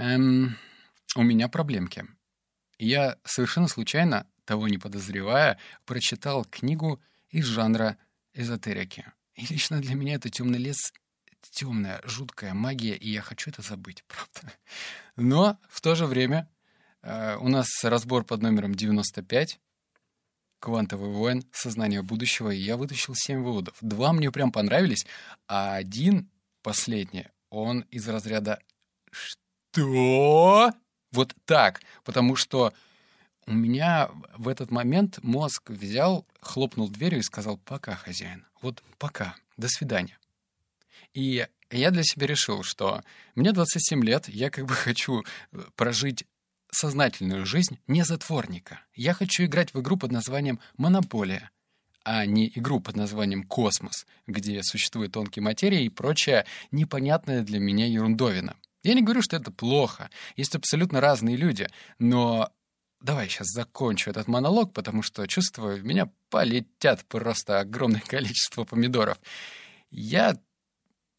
Эм, у меня проблемки. Я совершенно случайно, того не подозревая, прочитал книгу из жанра эзотерики. И лично для меня это темный лес темная, жуткая магия, и я хочу это забыть, правда. Но в то же время э, у нас разбор под номером 95, «Квантовый воин. Сознание будущего», и я вытащил 7 выводов. Два мне прям понравились, а один, последний, он из разряда «Что?» Вот так, потому что у меня в этот момент мозг взял, хлопнул дверью и сказал «пока, хозяин». Вот пока, до свидания. И я для себя решил, что мне 27 лет, я как бы хочу э, прожить сознательную жизнь не затворника. Я хочу играть в игру под названием «Монополия», а не игру под названием «Космос», где существует тонкие материи и прочая непонятная для меня ерундовина. Я не говорю, что это плохо. Есть абсолютно разные люди. Но давай сейчас закончу этот монолог, потому что чувствую, в меня полетят просто огромное количество помидоров. Я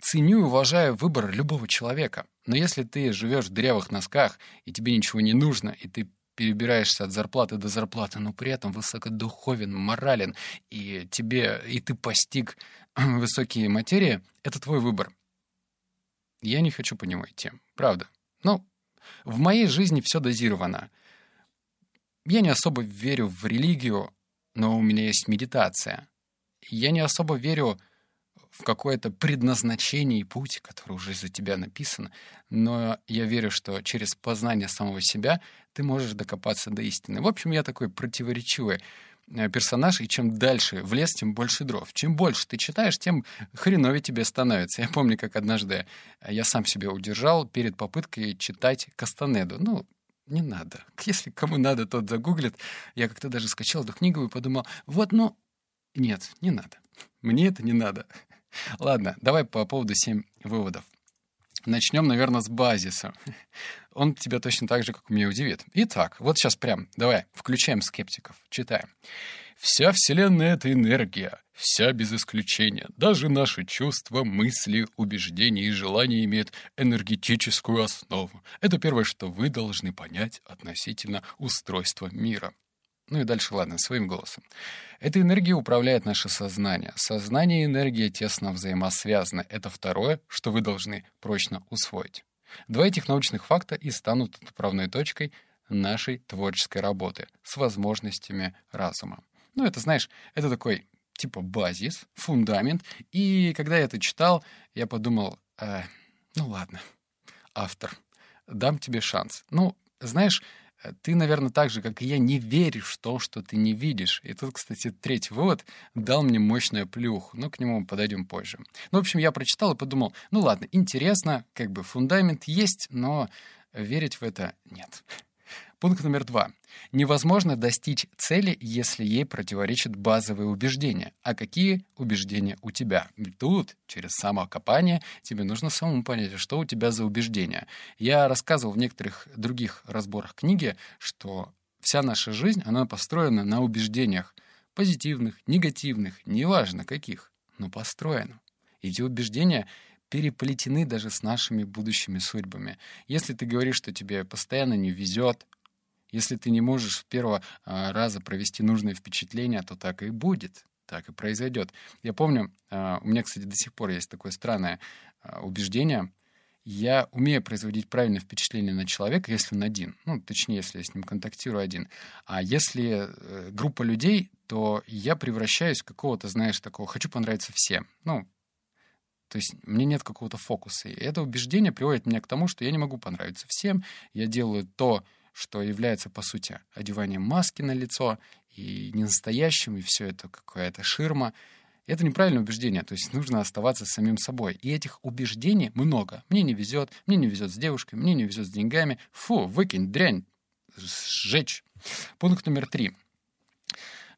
ценю и уважаю выбор любого человека. Но если ты живешь в дырявых носках, и тебе ничего не нужно, и ты перебираешься от зарплаты до зарплаты, но при этом высокодуховен, морален, и тебе, и ты постиг высокие материи, это твой выбор. Я не хочу по нему идти, правда. Ну, в моей жизни все дозировано. Я не особо верю в религию, но у меня есть медитация. Я не особо верю в какое-то предназначение и путь, который уже за тебя написан, но я верю, что через познание самого себя ты можешь докопаться до истины. В общем, я такой противоречивый персонаж, и чем дальше в лес, тем больше дров. Чем больше ты читаешь, тем хреновее тебе становится. Я помню, как однажды я сам себя удержал перед попыткой читать Кастанеду. Ну, не надо. Если кому надо, тот загуглит. Я как-то даже скачал эту книгу и подумал, вот, ну, нет, не надо. Мне это не надо. Ладно, давай по поводу 7 выводов. Начнем, наверное, с базиса. Он тебя точно так же, как меня, удивит. Итак, вот сейчас прям, давай, включаем скептиков, читаем. Вся Вселенная — это энергия, вся без исключения. Даже наши чувства, мысли, убеждения и желания имеют энергетическую основу. Это первое, что вы должны понять относительно устройства мира. Ну и дальше, ладно, своим голосом. Эта энергия управляет наше сознание. Сознание и энергия тесно взаимосвязаны. Это второе, что вы должны прочно усвоить. Два этих научных факта и станут отправной точкой нашей творческой работы с возможностями разума. Ну, это, знаешь, это такой типа базис, фундамент. И когда я это читал, я подумал, э, ну ладно, автор, дам тебе шанс. Ну, знаешь, ты, наверное, так же, как и я, не веришь в то, что ты не видишь. И тут, кстати, третий вывод дал мне мощную плюху, но к нему подойдем позже. Ну, в общем, я прочитал и подумал, ну ладно, интересно, как бы фундамент есть, но верить в это нет. Пункт номер два. Невозможно достичь цели, если ей противоречат базовые убеждения. А какие убеждения у тебя? Тут, через самокопание, тебе нужно самому понять, что у тебя за убеждения. Я рассказывал в некоторых других разборах книги, что вся наша жизнь, она построена на убеждениях. Позитивных, негативных, неважно каких, но построена. Эти убеждения переплетены даже с нашими будущими судьбами. Если ты говоришь, что тебе постоянно не везет, если ты не можешь с первого а, раза провести нужное впечатление, то так и будет, так и произойдет. Я помню, а, у меня, кстати, до сих пор есть такое странное а, убеждение. Я умею производить правильное впечатление на человека, если он один. Ну, точнее, если я с ним контактирую один. А если э, группа людей, то я превращаюсь в какого-то, знаешь, такого «хочу понравиться всем». Ну, то есть мне нет какого-то фокуса. И это убеждение приводит меня к тому, что я не могу понравиться всем. Я делаю то, что является, по сути, одеванием маски на лицо и не настоящим, и все это какая-то ширма. Это неправильное убеждение, то есть нужно оставаться самим собой. И этих убеждений много. Мне не везет, мне не везет с девушкой, мне не везет с деньгами. Фу, выкинь, дрянь, сжечь. Пункт номер три.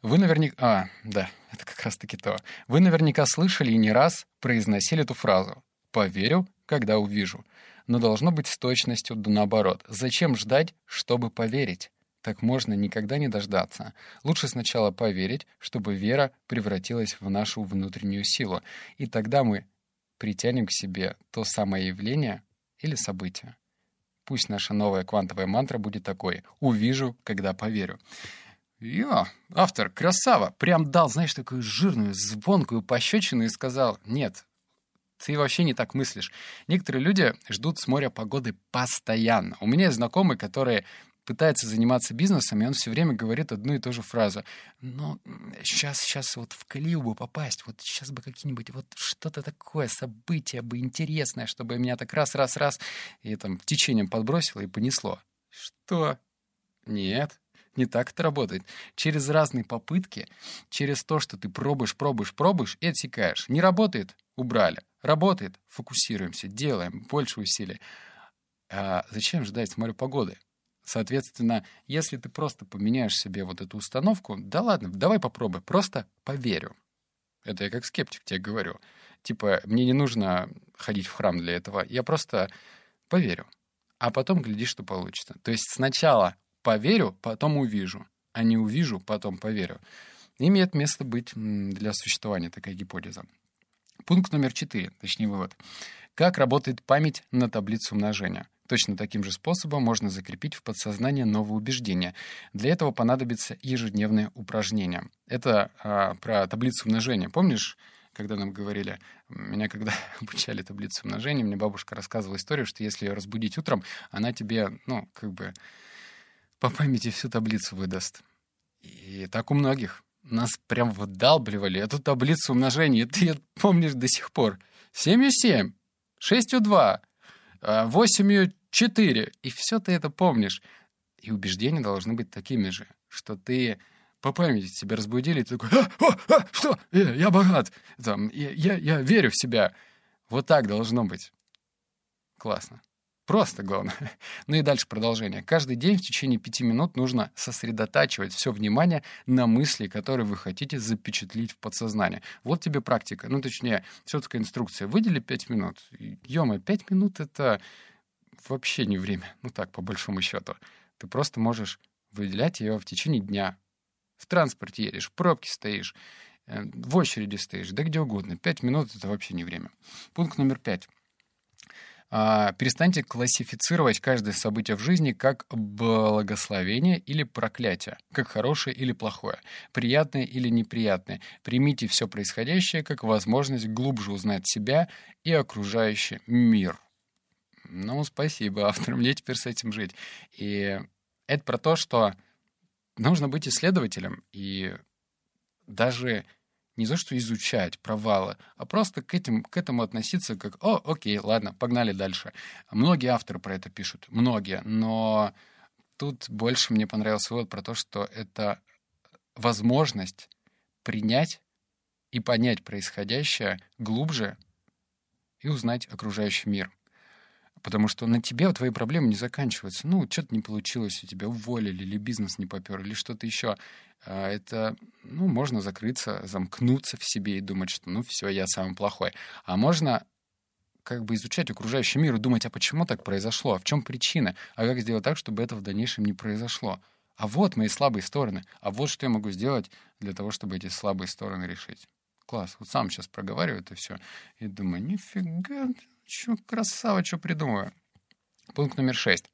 Вы наверняка... А, да, это как раз-таки то. Вы наверняка слышали и не раз произносили эту фразу. «Поверю, когда увижу» но должно быть с точностью да наоборот. Зачем ждать, чтобы поверить? Так можно никогда не дождаться. Лучше сначала поверить, чтобы вера превратилась в нашу внутреннюю силу. И тогда мы притянем к себе то самое явление или событие, Пусть наша новая квантовая мантра будет такой «Увижу, когда поверю». Я, автор, красава, прям дал, знаешь, такую жирную, звонкую пощечину и сказал, нет, ты вообще не так мыслишь. Некоторые люди ждут с моря погоды постоянно. У меня есть знакомый, который пытается заниматься бизнесом, и он все время говорит одну и ту же фразу. Но сейчас, сейчас вот в колею бы попасть, вот сейчас бы какие-нибудь вот что-то такое, событие бы интересное, чтобы меня так раз-раз-раз и там течением подбросило и понесло. Что? Нет, не так это работает. Через разные попытки, через то, что ты пробуешь, пробуешь, пробуешь и отсекаешь. Не работает — убрали. Работает — фокусируемся, делаем, больше усилий. А зачем ждать с моря погоды? Соответственно, если ты просто поменяешь себе вот эту установку, да ладно, давай попробуй, просто поверю. Это я как скептик тебе говорю. Типа, мне не нужно ходить в храм для этого, я просто поверю. А потом гляди, что получится. То есть сначала поверю, потом увижу. А не увижу, потом поверю. Имеет место быть для существования такая гипотеза. Пункт номер четыре, точнее вывод. Как работает память на таблицу умножения? Точно таким же способом можно закрепить в подсознании новые убеждения. Для этого понадобится ежедневное упражнение. Это а, про таблицу умножения. Помнишь, когда нам говорили, меня когда обучали таблицу умножения, мне бабушка рассказывала историю, что если ее разбудить утром, она тебе, ну, как бы по памяти всю таблицу выдаст. И так у многих. Нас прям выдалбливали эту таблицу умножения. Ты помнишь до сих пор. 7 7, 6 2, 8 4. И все ты это помнишь. И убеждения должны быть такими же, что ты по памяти тебя разбудили, и ты такой, а, а, а, что, я, я богат, Там, я, я, я верю в себя. Вот так должно быть. Классно. Просто главное. Ну и дальше продолжение. Каждый день в течение пяти минут нужно сосредотачивать все внимание на мысли, которые вы хотите запечатлить в подсознании. Вот тебе практика. Ну, точнее, четкая инструкция. Выдели пять минут. Ё пять минут — это вообще не время. Ну так, по большому счету. Ты просто можешь выделять ее в течение дня. В транспорте едешь, в пробке стоишь, э, в очереди стоишь, да где угодно. Пять минут — это вообще не время. Пункт номер пять. А, перестаньте классифицировать каждое событие в жизни как благословение или проклятие, как хорошее или плохое, приятное или неприятное. Примите все происходящее как возможность глубже узнать себя и окружающий мир. Ну, спасибо, автор, мне теперь с этим жить. И это про то, что нужно быть исследователем и даже не за что изучать провалы, а просто к, этим, к этому относиться как «О, окей, ладно, погнали дальше». Многие авторы про это пишут, многие, но тут больше мне понравился вывод про то, что это возможность принять и понять происходящее глубже и узнать окружающий мир. Потому что на тебе твои проблемы не заканчиваются. Ну, что-то не получилось, у тебя уволили, или бизнес не попер, или что-то еще. А это, ну, можно закрыться, замкнуться в себе и думать, что, ну, все, я самый плохой. А можно как бы изучать окружающий мир и думать, а почему так произошло, а в чем причина, а как сделать так, чтобы это в дальнейшем не произошло. А вот мои слабые стороны, а вот что я могу сделать для того, чтобы эти слабые стороны решить. Класс. Вот сам сейчас проговариваю это все и думаю, нифига, что красава, что придумаю. Пункт номер шесть.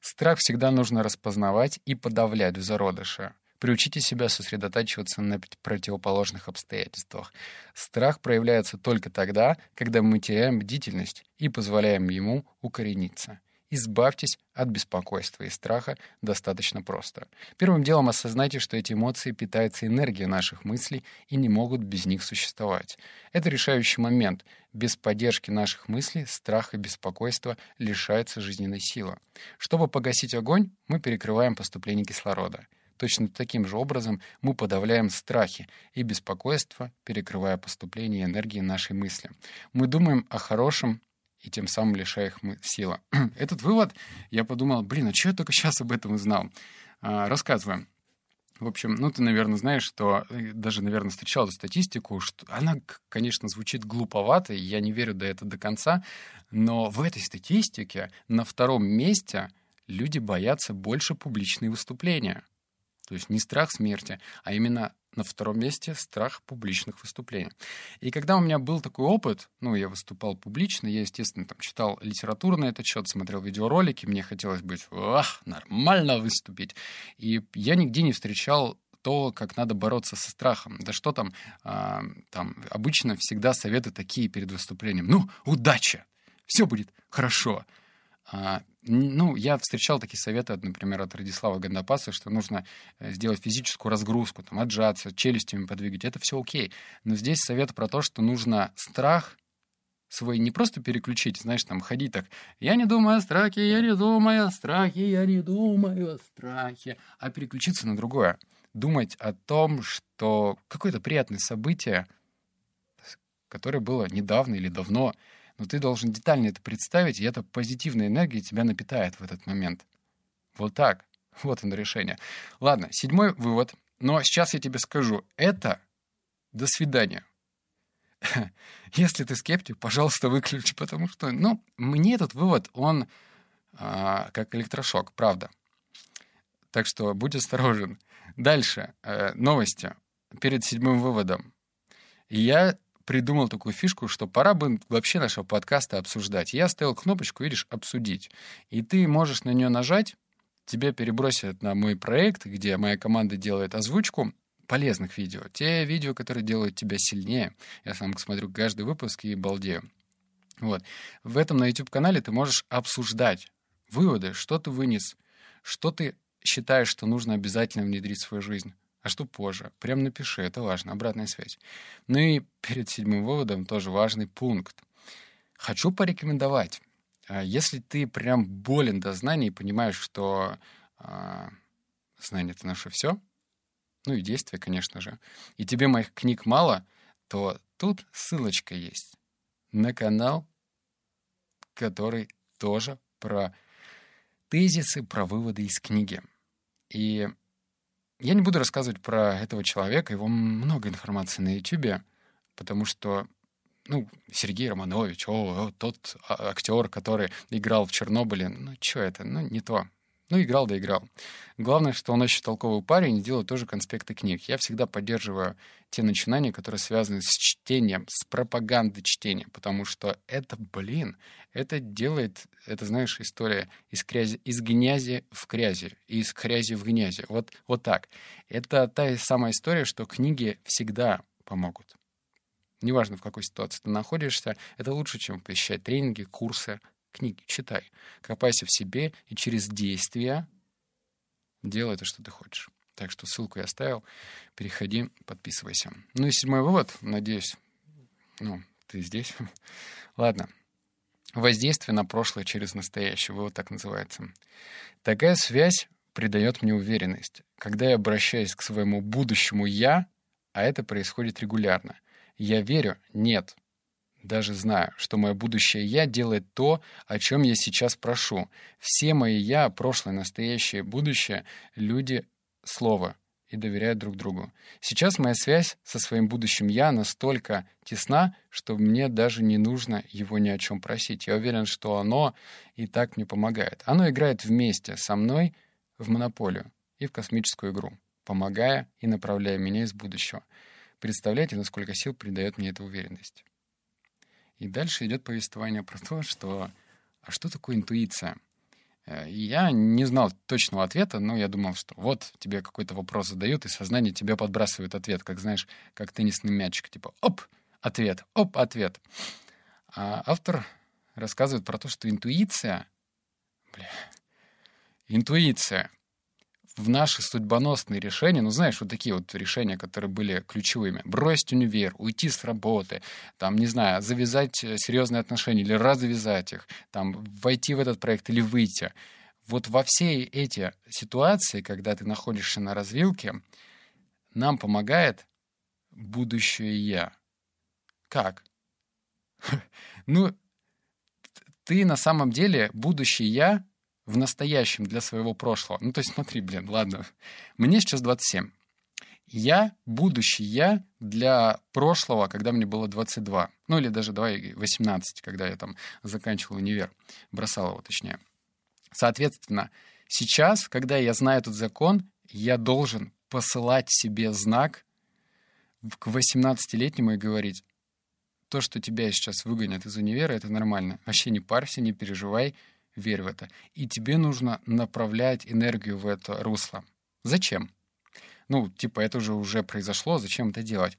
Страх всегда нужно распознавать и подавлять в зародыше. Приучите себя сосредотачиваться на противоположных обстоятельствах. Страх проявляется только тогда, когда мы теряем бдительность и позволяем ему укорениться. Избавьтесь от беспокойства и страха достаточно просто. Первым делом осознайте, что эти эмоции питаются энергией наших мыслей и не могут без них существовать. Это решающий момент. Без поддержки наших мыслей страх и беспокойство лишаются жизненной силы. Чтобы погасить огонь, мы перекрываем поступление кислорода. Точно таким же образом мы подавляем страхи и беспокойство, перекрывая поступление энергии нашей мысли. Мы думаем о хорошем и тем самым лишая их силы. Этот вывод, я подумал, блин, а что я только сейчас об этом узнал? А, рассказываем. В общем, ну, ты, наверное, знаешь, что э, даже, наверное, встречал эту статистику, что она, конечно, звучит глуповато, я не верю до этого до конца, но в этой статистике на втором месте люди боятся больше публичные выступления. То есть не страх смерти, а именно на втором месте страх публичных выступлений. И когда у меня был такой опыт, ну, я выступал публично, я, естественно, там читал литературу на этот счет, смотрел видеоролики, мне хотелось быть, ах, нормально выступить. И я нигде не встречал то, как надо бороться со страхом. Да что там, а, там обычно всегда советы такие перед выступлением. Ну, удача! Все будет хорошо. А, ну, я встречал такие советы, например, от Радислава Гандапаса, что нужно э, сделать физическую разгрузку, там, отжаться, челюстями подвигать. Это все окей. Но здесь совет про то, что нужно страх свой не просто переключить, знаешь, там, ходить так, я не думаю о страхе, я не думаю о страхе, я не думаю о страхе, а переключиться на другое. Думать о том, что какое-то приятное событие, которое было недавно или давно, но ты должен детально это представить, и эта позитивная энергия тебя напитает в этот момент. Вот так. Вот оно решение. Ладно, седьмой вывод. Но сейчас я тебе скажу. Это до свидания. Если ты скептик, пожалуйста, выключи, потому что, ну, мне этот вывод, он а, как электрошок, правда. Так что будь осторожен. Дальше. Э, новости. Перед седьмым выводом. Я придумал такую фишку, что пора бы вообще нашего подкаста обсуждать. Я ставил кнопочку, видишь, «Обсудить». И ты можешь на нее нажать, тебе перебросят на мой проект, где моя команда делает озвучку полезных видео. Те видео, которые делают тебя сильнее. Я сам смотрю каждый выпуск и балдею. Вот. В этом на YouTube-канале ты можешь обсуждать выводы, что ты вынес, что ты считаешь, что нужно обязательно внедрить в свою жизнь а что позже. Прям напиши, это важно, обратная связь. Ну и перед седьмым выводом тоже важный пункт. Хочу порекомендовать. А, если ты прям болен до знаний и понимаешь, что а, знание — это наше все, ну и действия, конечно же, и тебе моих книг мало, то тут ссылочка есть на канал, который тоже про тезисы, про выводы из книги. И я не буду рассказывать про этого человека, его много информации на YouTube, потому что, ну, Сергей Романович, о, тот а, актер, который играл в Чернобыле, ну, что это, ну, не то. Ну, играл да играл. Главное, что он очень толковый парень и делает тоже конспекты книг. Я всегда поддерживаю те начинания, которые связаны с чтением, с пропагандой чтения, потому что это, блин, это делает, это, знаешь, история из, грязи, из гнязи в грязи, из грязи в гнязи. Вот, вот так. Это та самая история, что книги всегда помогут. Неважно, в какой ситуации ты находишься, это лучше, чем посещать тренинги, курсы, книги, читай. Копайся в себе и через действия делай то, что ты хочешь. Так что ссылку я оставил. Переходи, подписывайся. Ну и седьмой вывод. Надеюсь, ну, ты здесь. Ладно. Воздействие на прошлое через настоящее. Вывод так называется. Такая связь придает мне уверенность. Когда я обращаюсь к своему будущему «я», а это происходит регулярно, я верю, нет, даже знаю, что мое будущее «я» делает то, о чем я сейчас прошу. Все мои «я», прошлое, настоящее, будущее — люди слова и доверяют друг другу. Сейчас моя связь со своим будущим «я» настолько тесна, что мне даже не нужно его ни о чем просить. Я уверен, что оно и так мне помогает. Оно играет вместе со мной в монополию и в космическую игру, помогая и направляя меня из будущего. Представляете, насколько сил придает мне эта уверенность? И дальше идет повествование про то, что а что такое интуиция? Э, я не знал точного ответа, но я думал, что вот тебе какой-то вопрос задают, и сознание тебе подбрасывает ответ, как, знаешь, как теннисный мячик, типа оп, ответ, оп, ответ. А автор рассказывает про то, что интуиция, бля, интуиция в наши судьбоносные решения, ну, знаешь, вот такие вот решения, которые были ключевыми. Бросить универ, уйти с работы, там, не знаю, завязать э, серьезные отношения или развязать их, там, войти в этот проект или выйти. Вот во все эти ситуации, когда ты находишься на развилке, нам помогает будущее «я». Как? Ну, ты на самом деле будущее «я» в настоящем для своего прошлого. Ну, то есть смотри, блин, ладно. Мне сейчас 27. Я, будущий я для прошлого, когда мне было 22. Ну, или даже давай 18, когда я там заканчивал универ. Бросал его, точнее. Соответственно, сейчас, когда я знаю этот закон, я должен посылать себе знак к 18-летнему и говорить, то, что тебя сейчас выгонят из универа, это нормально. Вообще не парься, не переживай, верь в это. И тебе нужно направлять энергию в это русло. Зачем? Ну, типа, это уже уже произошло, зачем это делать?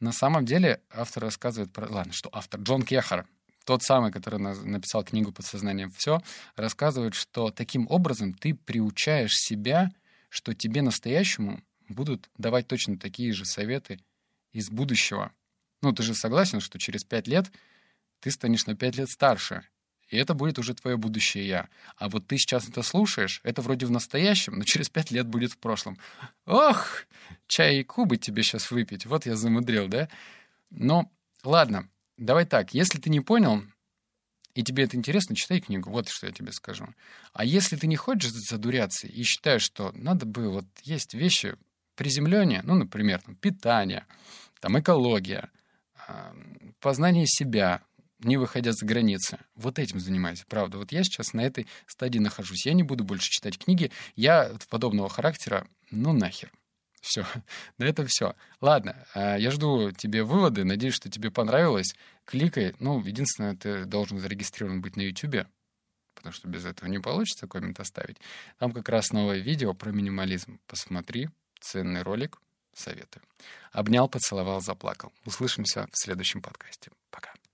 На самом деле автор рассказывает про... Ладно, что автор? Джон Кехар, тот самый, который написал книгу «Подсознанием все», рассказывает, что таким образом ты приучаешь себя, что тебе настоящему будут давать точно такие же советы из будущего. Ну, ты же согласен, что через пять лет ты станешь на пять лет старше, и это будет уже твое будущее я. А вот ты сейчас это слушаешь, это вроде в настоящем, но через пять лет будет в прошлом. Ох, чайку бы тебе сейчас выпить, вот я замудрил, да? Но ладно, давай так, если ты не понял, и тебе это интересно, читай книгу, вот что я тебе скажу. А если ты не хочешь задуряться и считаешь, что надо бы, вот есть вещи приземления, ну, например, там, питание, там, экология, познание себя, не выходя за границы. Вот этим занимайся, правда. Вот я сейчас на этой стадии нахожусь. Я не буду больше читать книги. Я подобного характера, ну нахер. Все, на этом все. Ладно, а, я жду тебе выводы. Надеюсь, что тебе понравилось. Кликай. Ну, единственное, ты должен зарегистрирован быть на YouTube, потому что без этого не получится коммент оставить. Там как раз новое видео про минимализм. Посмотри, ценный ролик, советую. Обнял, поцеловал, заплакал. Услышимся в следующем подкасте. Пока.